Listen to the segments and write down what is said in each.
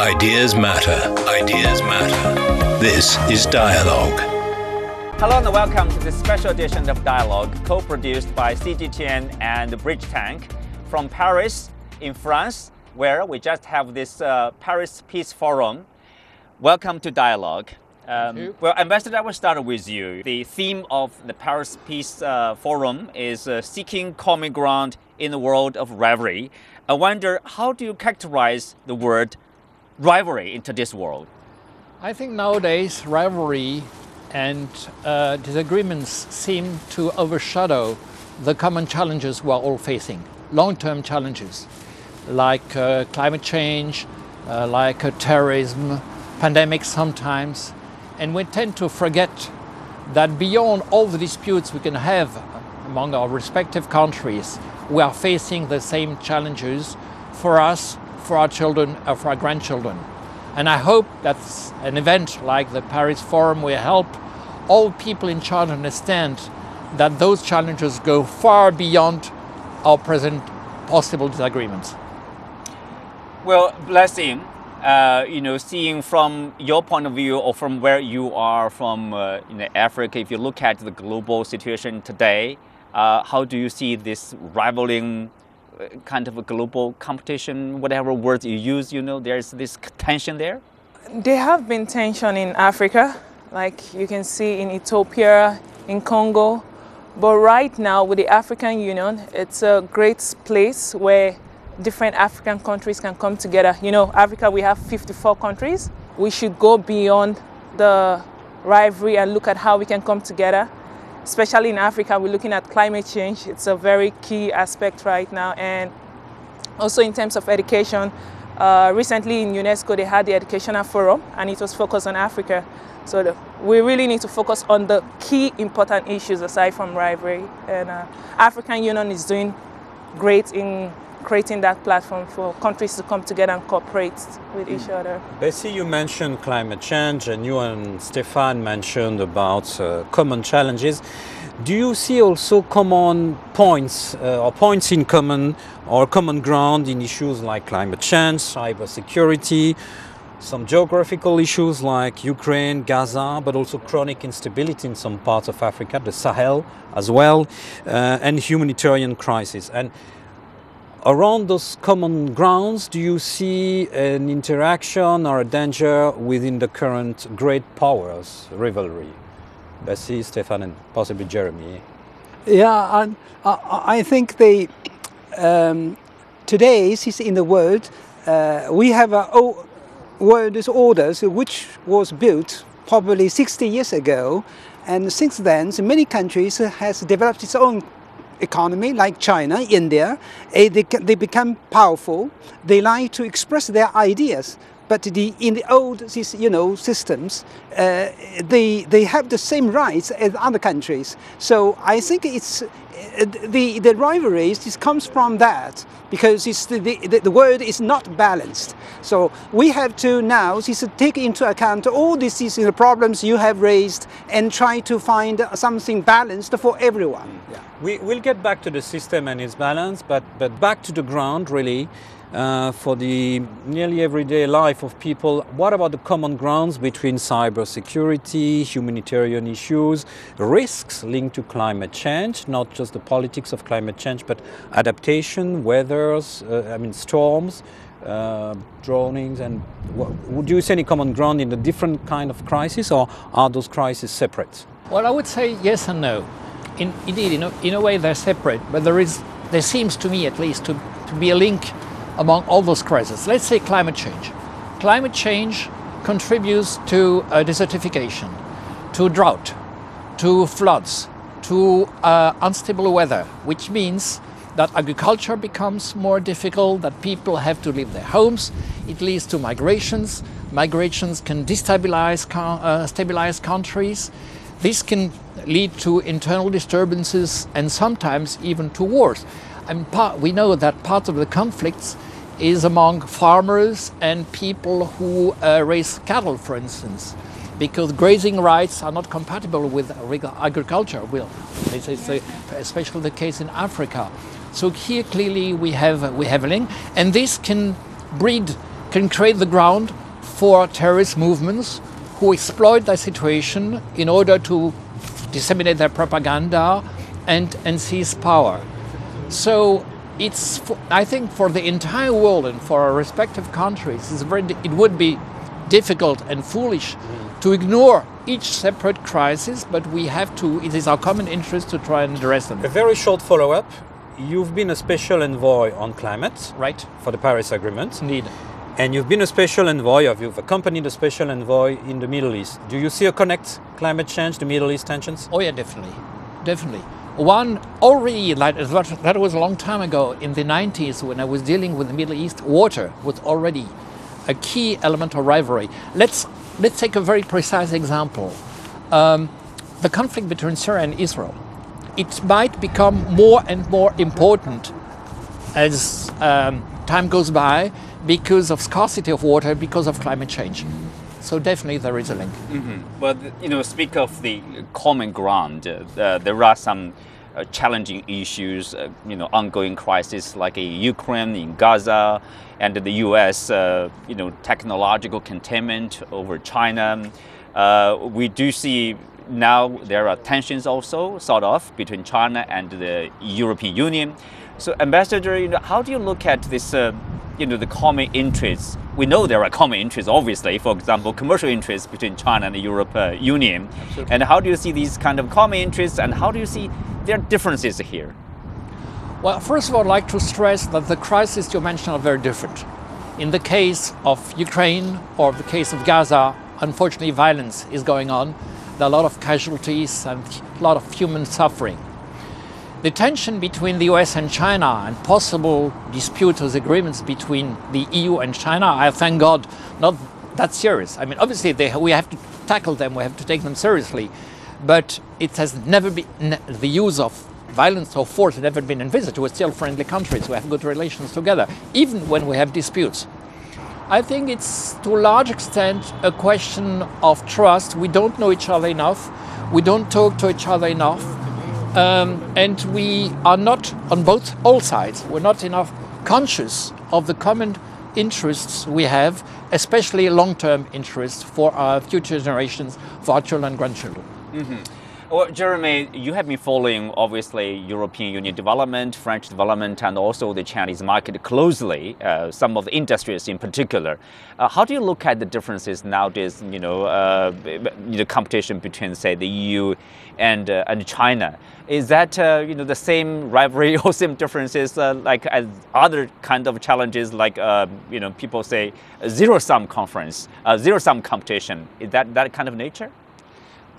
Ideas matter. Ideas matter. This is Dialogue. Hello and welcome to this special edition of Dialogue, co-produced by CGTN and Bridge Tank from Paris in France, where we just have this uh, Paris Peace Forum. Welcome to Dialogue. Um, well, Ambassador, I will start with you. The theme of the Paris Peace uh, Forum is uh, seeking common ground in the world of rivalry. I wonder, how do you characterize the word rivalry into this world? I think nowadays rivalry and uh, disagreements seem to overshadow the common challenges we're all facing, long-term challenges like uh, climate change, uh, like uh, terrorism, pandemics sometimes, and we tend to forget that beyond all the disputes we can have among our respective countries, we are facing the same challenges for us, for our children, or for our grandchildren. And I hope that an event like the Paris Forum will help all people in charge understand that those challenges go far beyond our present possible disagreements. Well, blessing, uh, you know, seeing from your point of view or from where you are from uh, in Africa, if you look at the global situation today, uh, how do you see this rivaling uh, kind of a global competition, whatever words you use, you know, there's this tension there? There have been tension in Africa, like you can see in Ethiopia, in Congo. But right now, with the African Union, it's a great place where different African countries can come together. You know, Africa, we have 54 countries. We should go beyond the rivalry and look at how we can come together. Especially in Africa, we're looking at climate change. It's a very key aspect right now. And also in terms of education, uh, recently in UNESCO, they had the Educational Forum and it was focused on Africa. So the, we really need to focus on the key important issues aside from rivalry. And uh, African Union is doing great in creating that platform for countries to come together and cooperate with each other. Bessie, you mentioned climate change, and you and Stefan mentioned about uh, common challenges. Do you see also common points uh, or points in common or common ground in issues like climate change, cybersecurity, some geographical issues like Ukraine, Gaza, but also chronic instability in some parts of Africa, the Sahel as well, uh, and humanitarian crisis. And around those common grounds, do you see an interaction or a danger within the current great powers rivalry? Bessie, Stefan, and possibly Jeremy. Yeah, I, I think the um, today in the world uh, we have a world orders which was built probably 60 years ago, and since then many countries has developed its own economy like China, India, eh, they, they become powerful. They like to express their ideas. But the, in the old you know, systems, uh, they, they have the same rights as other countries. So I think it's, the, the rivalries this comes from that because it's the, the, the world is not balanced. So we have to now just take into account all these problems you have raised and try to find something balanced for everyone. Yeah. We, we'll get back to the system and its balance, but, but back to the ground really uh, for the nearly everyday life of people. What about the common grounds between cybersecurity, humanitarian issues, risks linked to climate change, not just the politics of climate change, but adaptation, weathers, uh, I mean storms, uh, dronings, and would you see any common ground in the different kind of crises, or are those crises separate? Well, I would say yes and no. In, indeed, in a, in a way, they're separate, but there is, there seems to me at least, to, to be a link among all those crises. Let's say climate change. Climate change contributes to uh, desertification, to drought, to floods, to uh, unstable weather, which means that agriculture becomes more difficult, that people have to leave their homes. It leads to migrations. Migrations can destabilize uh, stabilize countries. This can lead to internal disturbances and sometimes even to wars. And part, we know that part of the conflicts is among farmers and people who uh, raise cattle, for instance, because grazing rights are not compatible with agriculture. Well, a, especially the case in Africa. So here clearly we have we have a link, and this can breed can create the ground for terrorist movements who exploit that situation in order to disseminate their propaganda and, and seize power. So it's, for, I think, for the entire world and for our respective countries, very, it would be difficult and foolish mm. to ignore each separate crisis, but we have to, it is our common interest to try and address them. A very short follow up. You've been a special envoy on climate Right? for the Paris Agreement. Indeed. And you've been a special envoy, or you've accompanied a special envoy in the Middle East. Do you see a connect climate change, the Middle East tensions? Oh yeah, definitely, definitely. One already like that was a long time ago in the 90s when I was dealing with the Middle East. Water was already a key element of rivalry. Let's let's take a very precise example: um, the conflict between Syria and Israel. It might become more and more important as um, time goes by because of scarcity of water, because of climate change. So definitely there is a link. Well, you know, speak of the common ground. Uh, uh, there are some uh, challenging issues, uh, you know, ongoing crises like in Ukraine, in Gaza, and the U.S. Uh, you know, technological containment over China. Uh, we do see now there are tensions also, sort of, between China and the European Union. So, Ambassador, you know, how do you look at this? Uh, you know, the common interests. We know there are common interests, obviously. For example, commercial interests between China and the European Union. And how do you see these kind of common interests, and how do you see their differences here? Well, first of all, I'd like to stress that the crises you mentioned are very different. In the case of Ukraine or the case of Gaza, unfortunately, violence is going on. There are a lot of casualties and a lot of human suffering. The tension between the US and China and possible disputes or agreements between the EU and China, I thank God, not that serious. I mean, obviously, they, we have to tackle them, we have to take them seriously, but it has never been, the use of violence or force has never been envisaged. We're still friendly countries, we have good relations together, even when we have disputes. I think it's to a large extent a question of trust. We don't know each other enough, we don't talk to each other enough, um, and we are not on both all sides. We're not enough conscious of the common interests we have, especially long-term interests for our future generations, for our children and grandchildren. Well, Jeremy, you have been following obviously European Union development, French development, and also the Chinese market closely. Uh, some of the industries in particular. Uh, how do you look at the differences nowadays? You know, uh, the competition between, say, the EU and uh, and China. Is that uh, you know the same rivalry or same differences uh, like as other kind of challenges like you know people say zero sum conference, zero sum competition? Is that that kind of nature?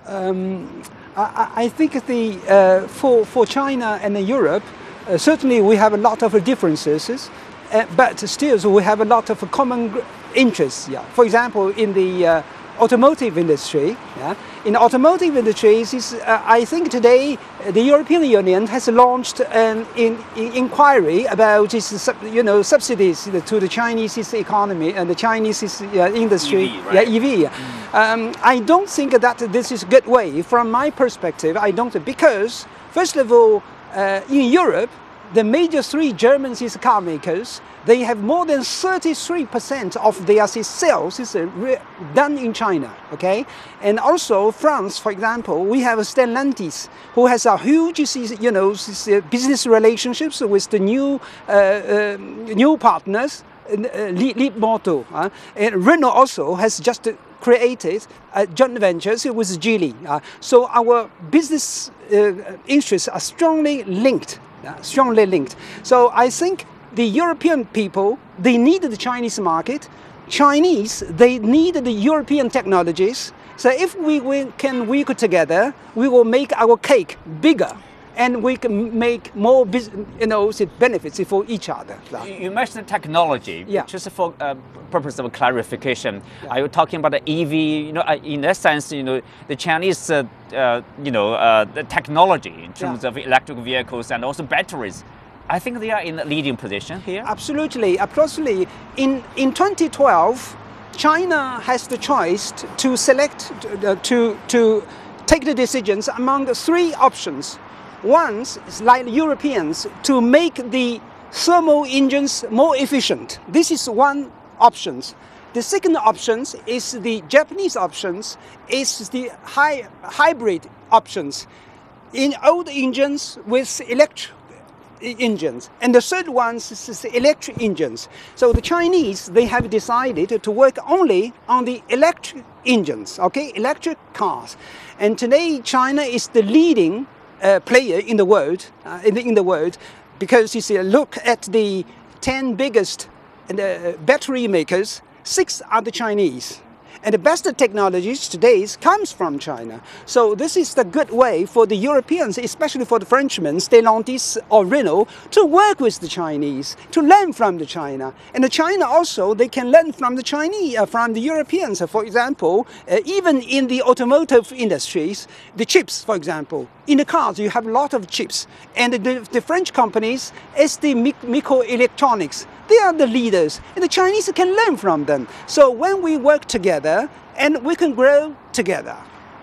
Um, I, I think the, uh, for, for China and Europe, uh, certainly we have a lot of differences, uh, but still we have a lot of common interests. Yeah. For example, in the automotive industry, yeah, in automotive industries, is, uh, I think today uh, the European Union has launched an in, in- inquiry about this, you know, subsidies to the Chinese economy and the Chinese uh, industry. EV, right? Yeah, EV. Um, I don't think that this is a good way. From my perspective, I don't because first of all, uh, in Europe, the major three German CC car makers they have more than 33% of their sales is uh, done in China. Okay, and also France, for example, we have Stellantis who has a huge you know business relationships with the new uh, uh, new partners uh, Leap, Leapmotor. Uh, and Renault also has just created uh, joint ventures with Geely. Uh, so our business uh, interests are strongly linked, uh, strongly linked. So I think the European people, they need the Chinese market. Chinese, they need the European technologies. So if we, we can work together, we will make our cake bigger and we can make more you know, benefits for each other. You mentioned technology. Yeah. Just for uh, purpose of clarification, are you talking about the EV? You know, uh, in that sense, you know, the Chinese, uh, uh, you know, uh, the technology in terms Yeah. of electric vehicles and also batteries. I think they are in a leading position here. Absolutely, absolutely. In in 2012, China has the choice to select uh, to to take the decisions among three options. Is like Europeans to make the thermal engines more efficient. This is one options. The second options is the Japanese options, is the high, hybrid options in old engines with electric engines. And the third one is the electric engines. So the Chinese, they have decided to work only on the electric engines, okay, electric cars. And today China is the leading uh, player in the world, uh, in, the, in the world, because you see, look at the 10 biggest uh, battery makers, six are the Chinese. And the best technologies today comes from China. So this is the good way for the Europeans, especially for the Frenchmen, Stellantis or Renault, to work with the Chinese, to learn from the China. And the China also, they can learn from the Chinese, uh, from the Europeans. For example, uh, even in the automotive industries, the chips, for example, in the cars you have a lot of chips. And the, the French companies, ST Microelectronics, they are the leaders, and the Chinese can learn from them. So when we work together, and we can grow together.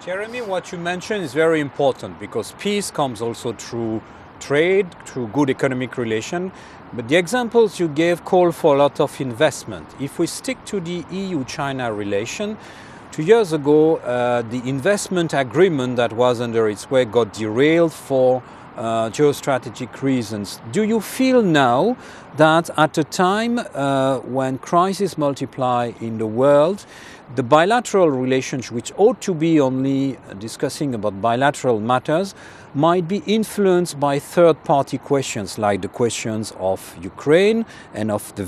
Jeremy, what you mentioned is very important because peace comes also through trade, through good economic relation. But the examples you gave call for a lot of investment. If we stick to the EU China relation, two years ago, uh, the investment agreement that was under its way got derailed for uh, geostrategic reasons. Do you feel now that at a time uh, when crises multiply in the world, the bilateral relations, which ought to be only discussing about bilateral matters, might be influenced by third party questions like the questions of Ukraine and of the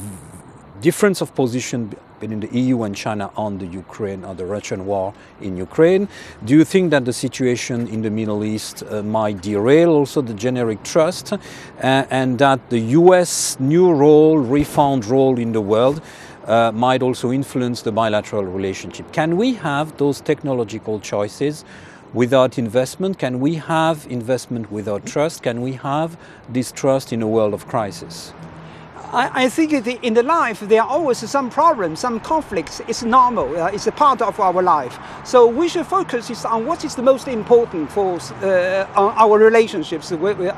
difference of position between the EU and China on the Ukraine or the Russian war in Ukraine. Do you think that the situation in the Middle East uh, might derail also the generic trust uh, and that the US new role, refound role in the world uh, might also influence the bilateral relationship? Can we have those technological choices? Without investment, can we have investment without trust? Can we have distrust in a world of crisis? I, I think in the life there are always some problems, some conflicts. It's normal. Uh, it's a part of our life. So we should focus on what is the most important for uh, our relationships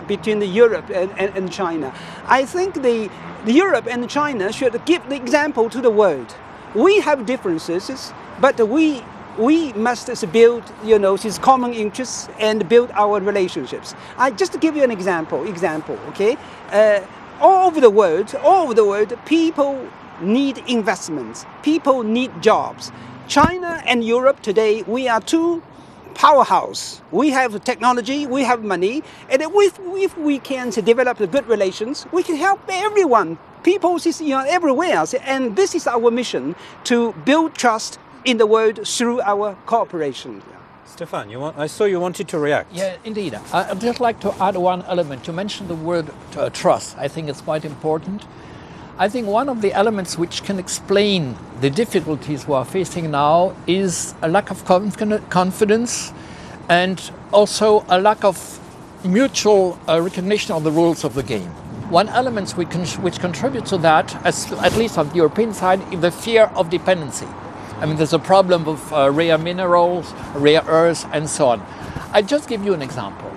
between Europe and, and, and China. I think the, the Europe and China should give the example to the world. We have differences, but we we must build, you know, these common interests and build our relationships. I just to give you an example. Example, okay. Uh, all over the world, all over the world, people need investments. People need jobs. China and Europe today, we are two powerhouse. We have technology, we have money, and if, if we can develop good relations, we can help everyone. People is you know, everywhere, and this is our mission to build trust in the world through our cooperation. Stefan, you want, I saw you wanted to react. Yeah, indeed. I'd just like to add one element. You mentioned the word uh, trust. I think it's quite important. I think one of the elements which can explain the difficulties we are facing now is a lack of confidence and also a lack of mutual uh, recognition of the rules of the game. One element which, which contributes to that, as, at least on the European side, is the fear of dependency. I mean, there's a problem of uh, rare minerals, rare earths, and so on. I just give you an example.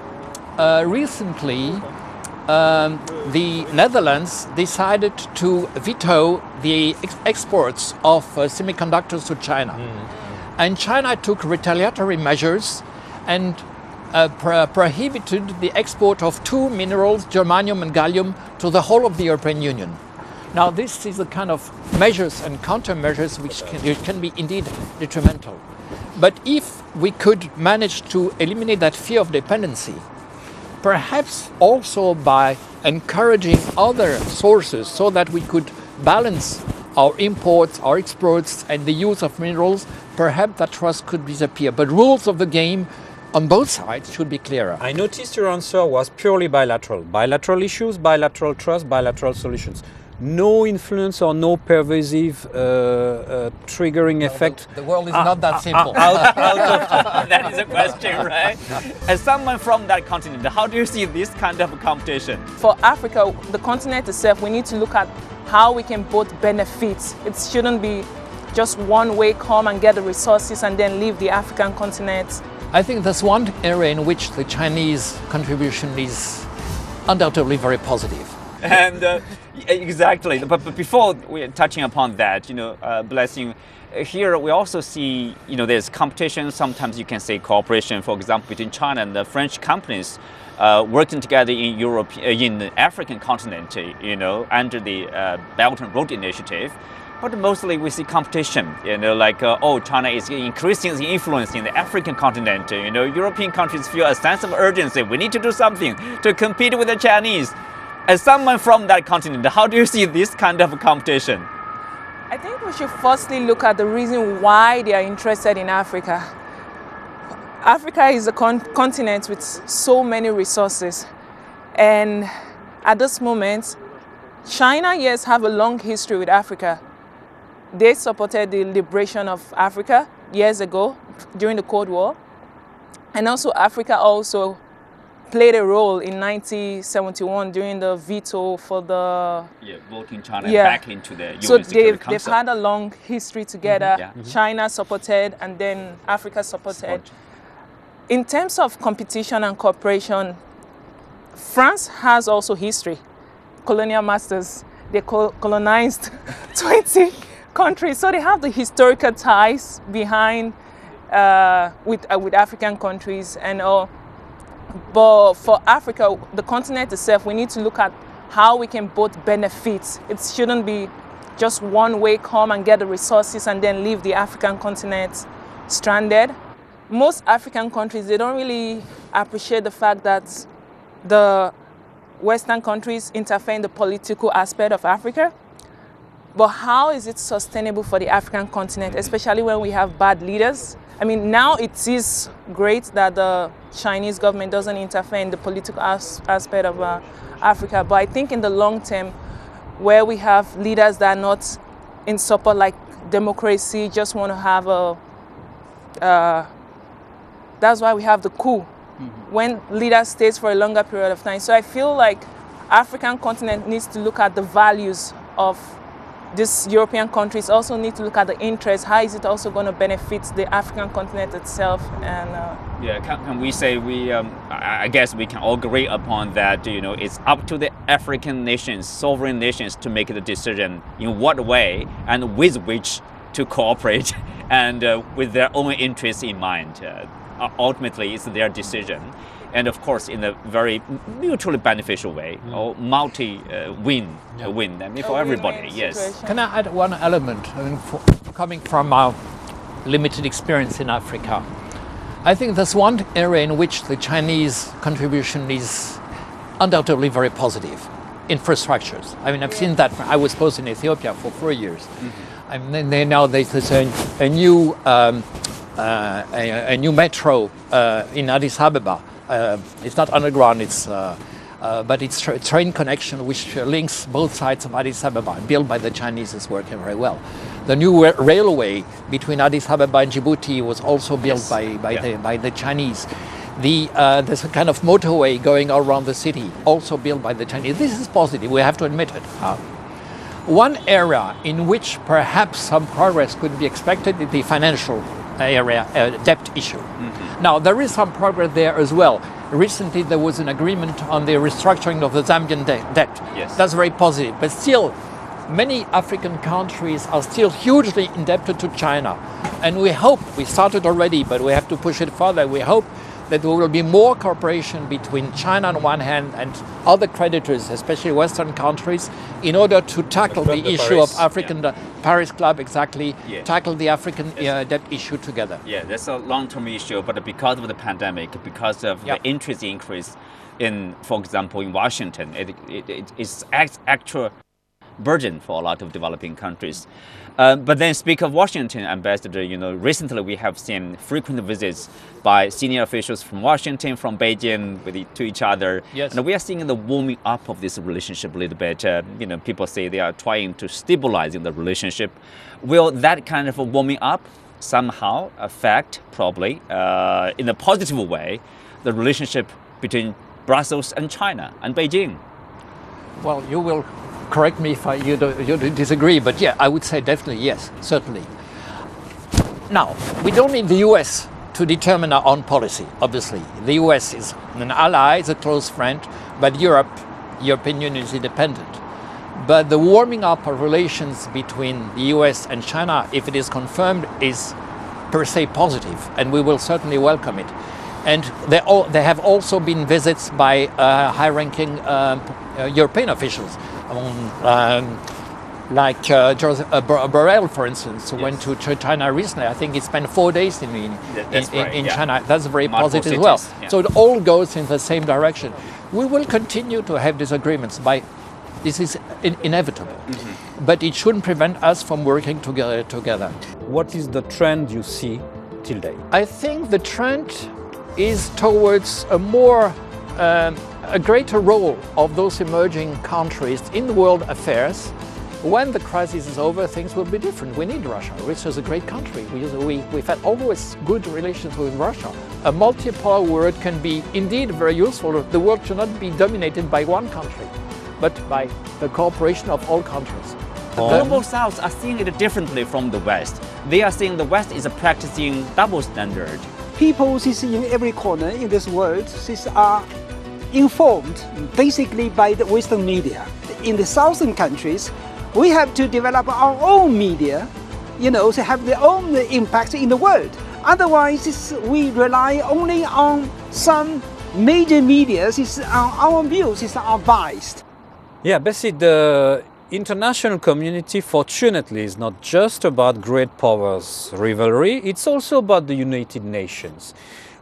Uh, recently, um, the Netherlands decided to veto the ex- exports of uh, semiconductors to China. Mm-hmm. And China took retaliatory measures and uh, pro- prohibited the export of two minerals, germanium and gallium, to the whole of the European Union. Now, this is the kind of measures and countermeasures which can, can be indeed detrimental. But if we could manage to eliminate that fear of dependency, perhaps also by encouraging other sources so that we could balance our imports, our exports, and the use of minerals, perhaps that trust could disappear. But rules of the game on both sides should be clearer. I noticed your answer was purely bilateral. Bilateral issues, bilateral trust, bilateral solutions no influence or no pervasive uh, uh, triggering no, effect. The, the, world is uh, not that simple. Out, out that is a question, right? As someone from that continent, how do you see this kind of competition? For Africa, the continent itself, we need to look at how we can both benefit. It shouldn't be just one way come and get the resources and then leave the African continent. I think that's one area in which the Chinese contribution is undoubtedly very positive and uh, exactly. But, but before we're touching upon that, you know, uh, blessing. Here we also see, you know, there's competition. Sometimes you can say cooperation, for example, between China and the French companies uh, working together in Europe, uh, in the African continent, you know, under the uh, Belt and Road Initiative. But mostly we see competition, you know, like, uh, oh, China is increasing the influence in the African continent. You know, European countries feel a sense of urgency. We need to do something to compete with the Chinese. As someone from that continent, how do you see this kind of competition? I think we should firstly look at the reason why they are interested in Africa. Africa is a con- continent with so many resources, and at this moment, China, yes, have a long history with Africa. They supported the liberation of Africa years ago during the Cold War, and also Africa also played a role in 1971 during the veto for the yeah, voting China Yeah. back into the UN so they've, they've had a long history together. Yeah. Mhm. China supported and then Africa supported. Support. In terms of competition and cooperation, France has also history. Colonial masters, they col- colonized 20 countries, so they have the historical ties behind uh, with uh, with African countries and all. But for Africa, the continent itself, we need to look at how we can both benefit. It shouldn't be just one way come and get the resources and then leave the African continent stranded. Most African countries, they don't really appreciate the fact that the Western countries interfere in the political aspect of Africa. But how is it sustainable for the African continent, especially when we have bad leaders? I mean, now it is great that the Chinese government doesn't interfere in the political as- aspect of uh, Africa, but I think in the long term, where we have leaders that are not in support like democracy, just want to have a, uh, that's why we have the coup when leaders stays for a longer period of time. So I feel like African continent needs to look at the values of these European countries. Also need to look at the interest. How is it also going to benefit the African continent itself? And uh, Yeah, can, can we say we? Um, I, guess we can all agree upon that. You know, it's up to the African nations, sovereign nations, to make the decision in what way and with which to cooperate, and uh, with their own interests in mind. Uh, ultimately, it's their decision, and of course, in a very mutually beneficial way, or multi-win, uh, win. I mean, for a everybody. win-win Yes. situation. Can I add one element? I mean, for, coming from our limited experience in Africa, I think there's one area in which the Chinese contribution is undoubtedly very positive infrastructures. I mean, I've seen that. I was posted in Ethiopia for four years. I mean, then now there's there's a, a new um, uh, a, a new metro uh, in Addis Ababa. Uh, it's not underground. It's uh, uh, but it's a train connection which links both sides of Addis Ababa, built by the Chinese, is working very well. The new ra- railway between Addis Ababa and Djibouti was also built Yes. by, by, Yeah. the, by the Chinese. The, uh, there's a kind of motorway going all around the city, also built by the Chinese. This is positive, we have to admit it. Uh, one area in which perhaps some progress could be expected is the financial area uh, debt issue. Now, there is some progress there as well. Recently, there was an agreement on the restructuring of the Zambian de- debt. Yes. That's very positive. But still, many African countries are still hugely indebted to China. And we hope, we started already, but we have to push it further. We hope that there will be more cooperation between China on one hand and other creditors, especially Western countries, in order to tackle Club the issue Paris, of African, uh, Paris Club exactly, Yeah. tackle the African uh, debt issue together. Yeah, that's a long-term issue, but because of the pandemic, because of Yeah. the interest increase in, for example, in Washington, it, it, it, it's actual burden for a lot of developing countries. Uh, but then, speak of Washington, Ambassador, you know, recently we have seen frequent visits by senior officials from Washington, from Beijing, with to each other. Yes. And we are seeing the warming up of this relationship a little bit. Uh, you know, people say they are trying to stabilize the relationship. Will that kind of a warming up somehow affect, probably, uh, in a positive way, the relationship between Brussels and China and Beijing? Well, you will correct me if I, you, you disagree, but yeah, I would say definitely yes, certainly. Now, we don't need the US to determine our own policy, obviously. The US is an ally, is a close friend, but Europe European Union is independent. But the warming up of relations between the US and China, if it is confirmed, is per se positive, and we will certainly welcome it. And there, all, there have also been visits by uh, high ranking um, uh, European officials. Um, like uh, Joseph uh, Borrell, for instance, yes. went to China recently. I think he spent four days in, in, in, right, in yeah. China. That's very positive as well. Yeah. So it all goes in the same direction. We will continue to have disagreements. By this is in, inevitable, mm-hmm. but it shouldn't prevent us from working together. Together. What is the trend you see till date? I think the trend is towards a more um, a greater role of those emerging countries in the world affairs when the crisis is over, things will be different. We need Russia. Russia is a great country. We, we, we've had always good relations with Russia. A multipolar world can be indeed very useful. The world should not be dominated by one country, but by the cooperation of all countries. The global south are seeing it differently from the West. They are seeing the West is practicing double standard. People in every corner in this world are informed basically by the Western media. In the southern countries, we have to develop our own media, you know, to have their own impact in the world. Otherwise, we rely only on some major media. It's, our views is are biased. Yeah, Bessie, the international community, fortunately, is not just about great powers rivalry. It's also about the United Nations.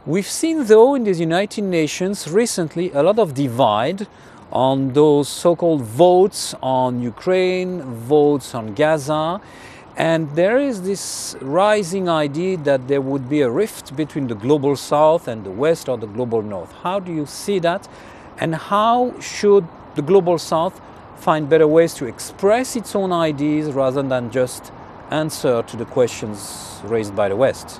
We've seen, though, in the United Nations recently a lot of divide on those so called votes on Ukraine, votes on Gaza. And there is this rising idea that there would be a rift between the global south and the west or the global north. How do you see that? And how should the global south find better ways to express its own ideas rather than just answer to the questions raised by the West?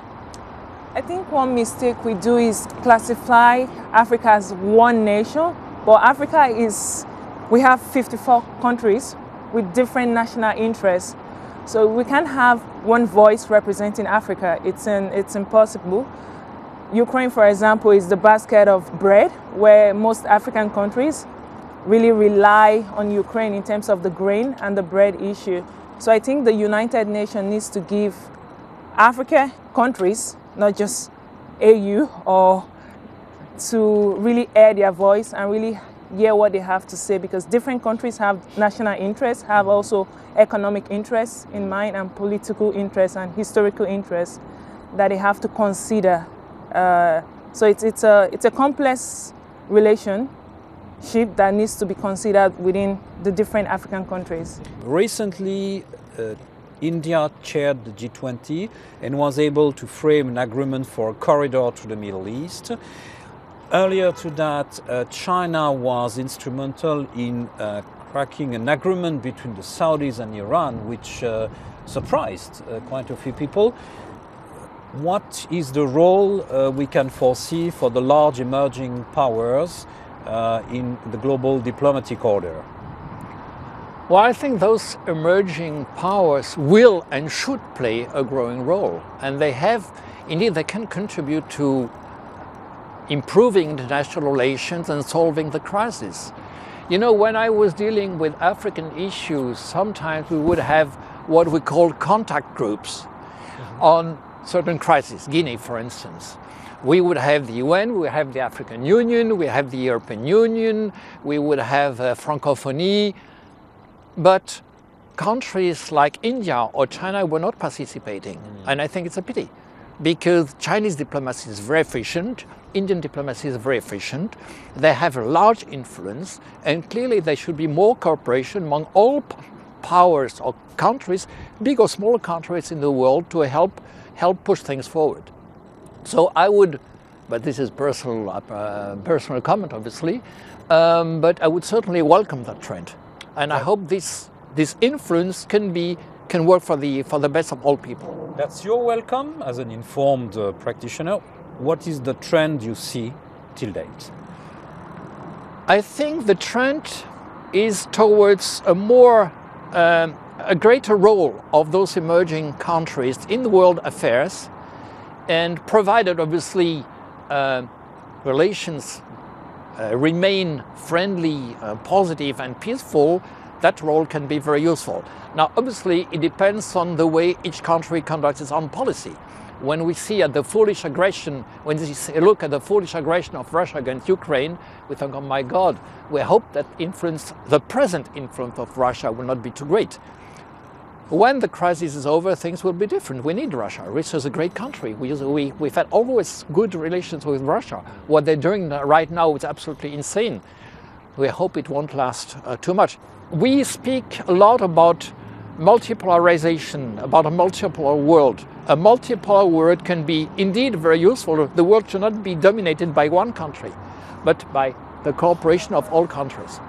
I think one mistake we do is classify Africa as one nation but Africa is, we have 54 countries with different national interests. So we can't have one voice representing Africa. It's, an, it's impossible. Ukraine, for example, is the basket of bread where most African countries really rely on Ukraine in terms of the grain and the bread issue. So I think the United Nations needs to give Africa countries, not just AU or to really air their voice and really hear what they have to say because different countries have national interests, have also economic interests in mind, and political interests and historical interests that they have to consider. Uh, so it's, it's, a, it's a complex relationship that needs to be considered within the different African countries. Recently, uh, India chaired the G20 and was able to frame an agreement for a corridor to the Middle East. Earlier to that, uh, China was instrumental in uh, cracking an agreement between the Saudis and Iran, which uh, surprised uh, quite a few people. What is the role uh, we can foresee for the large emerging powers uh, in the global diplomatic order? Well, I think those emerging powers will and should play a growing role. And they have, indeed, they can contribute to improving international relations and solving the crisis. You know, when I was dealing with African issues, sometimes we would have what we call contact groups mm-hmm. on certain crises, Guinea, for instance. We would have the UN, we have the African Union, we have the European Union, we would have uh, Francophonie, but countries like India or China were not participating. Mm. And I think it's a pity because Chinese diplomacy is very efficient, Indian diplomacy is very efficient, they have a large influence, and clearly there should be more cooperation among all powers or countries, big or small countries in the world, to help, help push things forward. So I would, but this is personal, uh, personal comment obviously, um, but I would certainly welcome that trend. And I hope this, this influence can be can work for the for the best of all people. That's your welcome as an informed uh, practitioner. What is the trend you see till date? I think the trend is towards a more um, a greater role of those emerging countries in the world affairs, and provided obviously uh, relations uh, remain friendly, uh, positive, and peaceful, that role can be very useful. Now, obviously, it depends on the way each country conducts its own policy. When we see at the foolish aggression, when we look at the foolish aggression of Russia against Ukraine, we think, oh my God, we hope that influence, the present influence of Russia will not be too great. When the crisis is over, things will be different. We need Russia. Russia is a great country. We, we, we've had always good relations with Russia. What they're doing right now is absolutely insane. We hope it won't last uh, too much. We speak a lot about multipolarization, about a multipolar world. A multipolar world can be indeed very useful. The world should not be dominated by one country, but by the cooperation of all countries.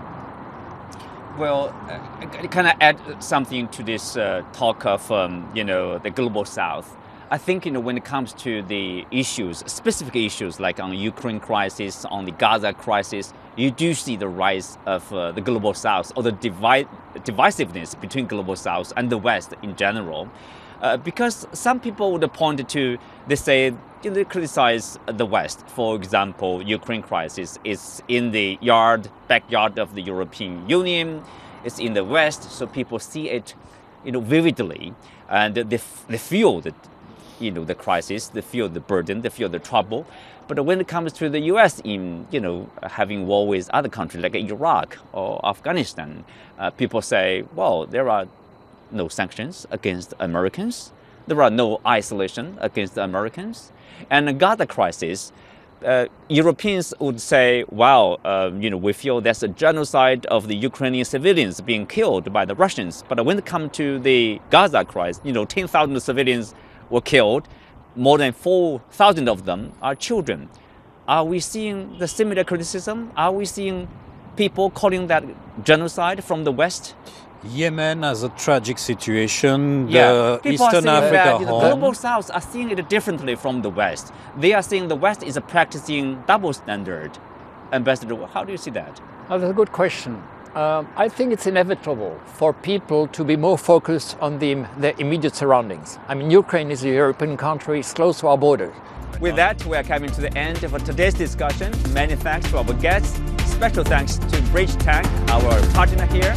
Well, uh, can I add something to this uh, talk of um, you know the global South? I think you know when it comes to the issues, specific issues like on the Ukraine crisis, on the Gaza crisis, you do see the rise of uh, the global South or the divide, divisiveness between global South and the West in general. Uh, because some people would point to, they say, they criticize the West. For example, Ukraine crisis is in the yard, backyard of the European Union. It's in the West, so people see it, you know, vividly, and they, they feel that, you know, the crisis, they feel the burden, they feel the trouble. But when it comes to the U.S. in, you know, having war with other countries like Iraq or Afghanistan, uh, people say, well, there are no sanctions against Americans. There are no isolation against the Americans. And the Gaza crisis, uh, Europeans would say, "Wow, uh, you know, we feel there's a genocide of the Ukrainian civilians being killed by the Russians." But when it comes to the Gaza crisis, you know, 10,000 civilians were killed. More than 4,000 of them are children. Are we seeing the similar criticism? Are we seeing people calling that genocide from the West? Yemen has a tragic situation. Yeah, the people Eastern are saying Africa that the global South are seeing it differently from the West. They are saying the West is practicing double standard. Ambassador, how do you see that? Oh, that's a good question. Um, I think it's inevitable for people to be more focused on the, their immediate surroundings. I mean, Ukraine is a European country, it's close to our borders. With that, we are coming to the end of today's discussion. Many thanks to our guests. Special thanks to Bridge Tank, our partner here.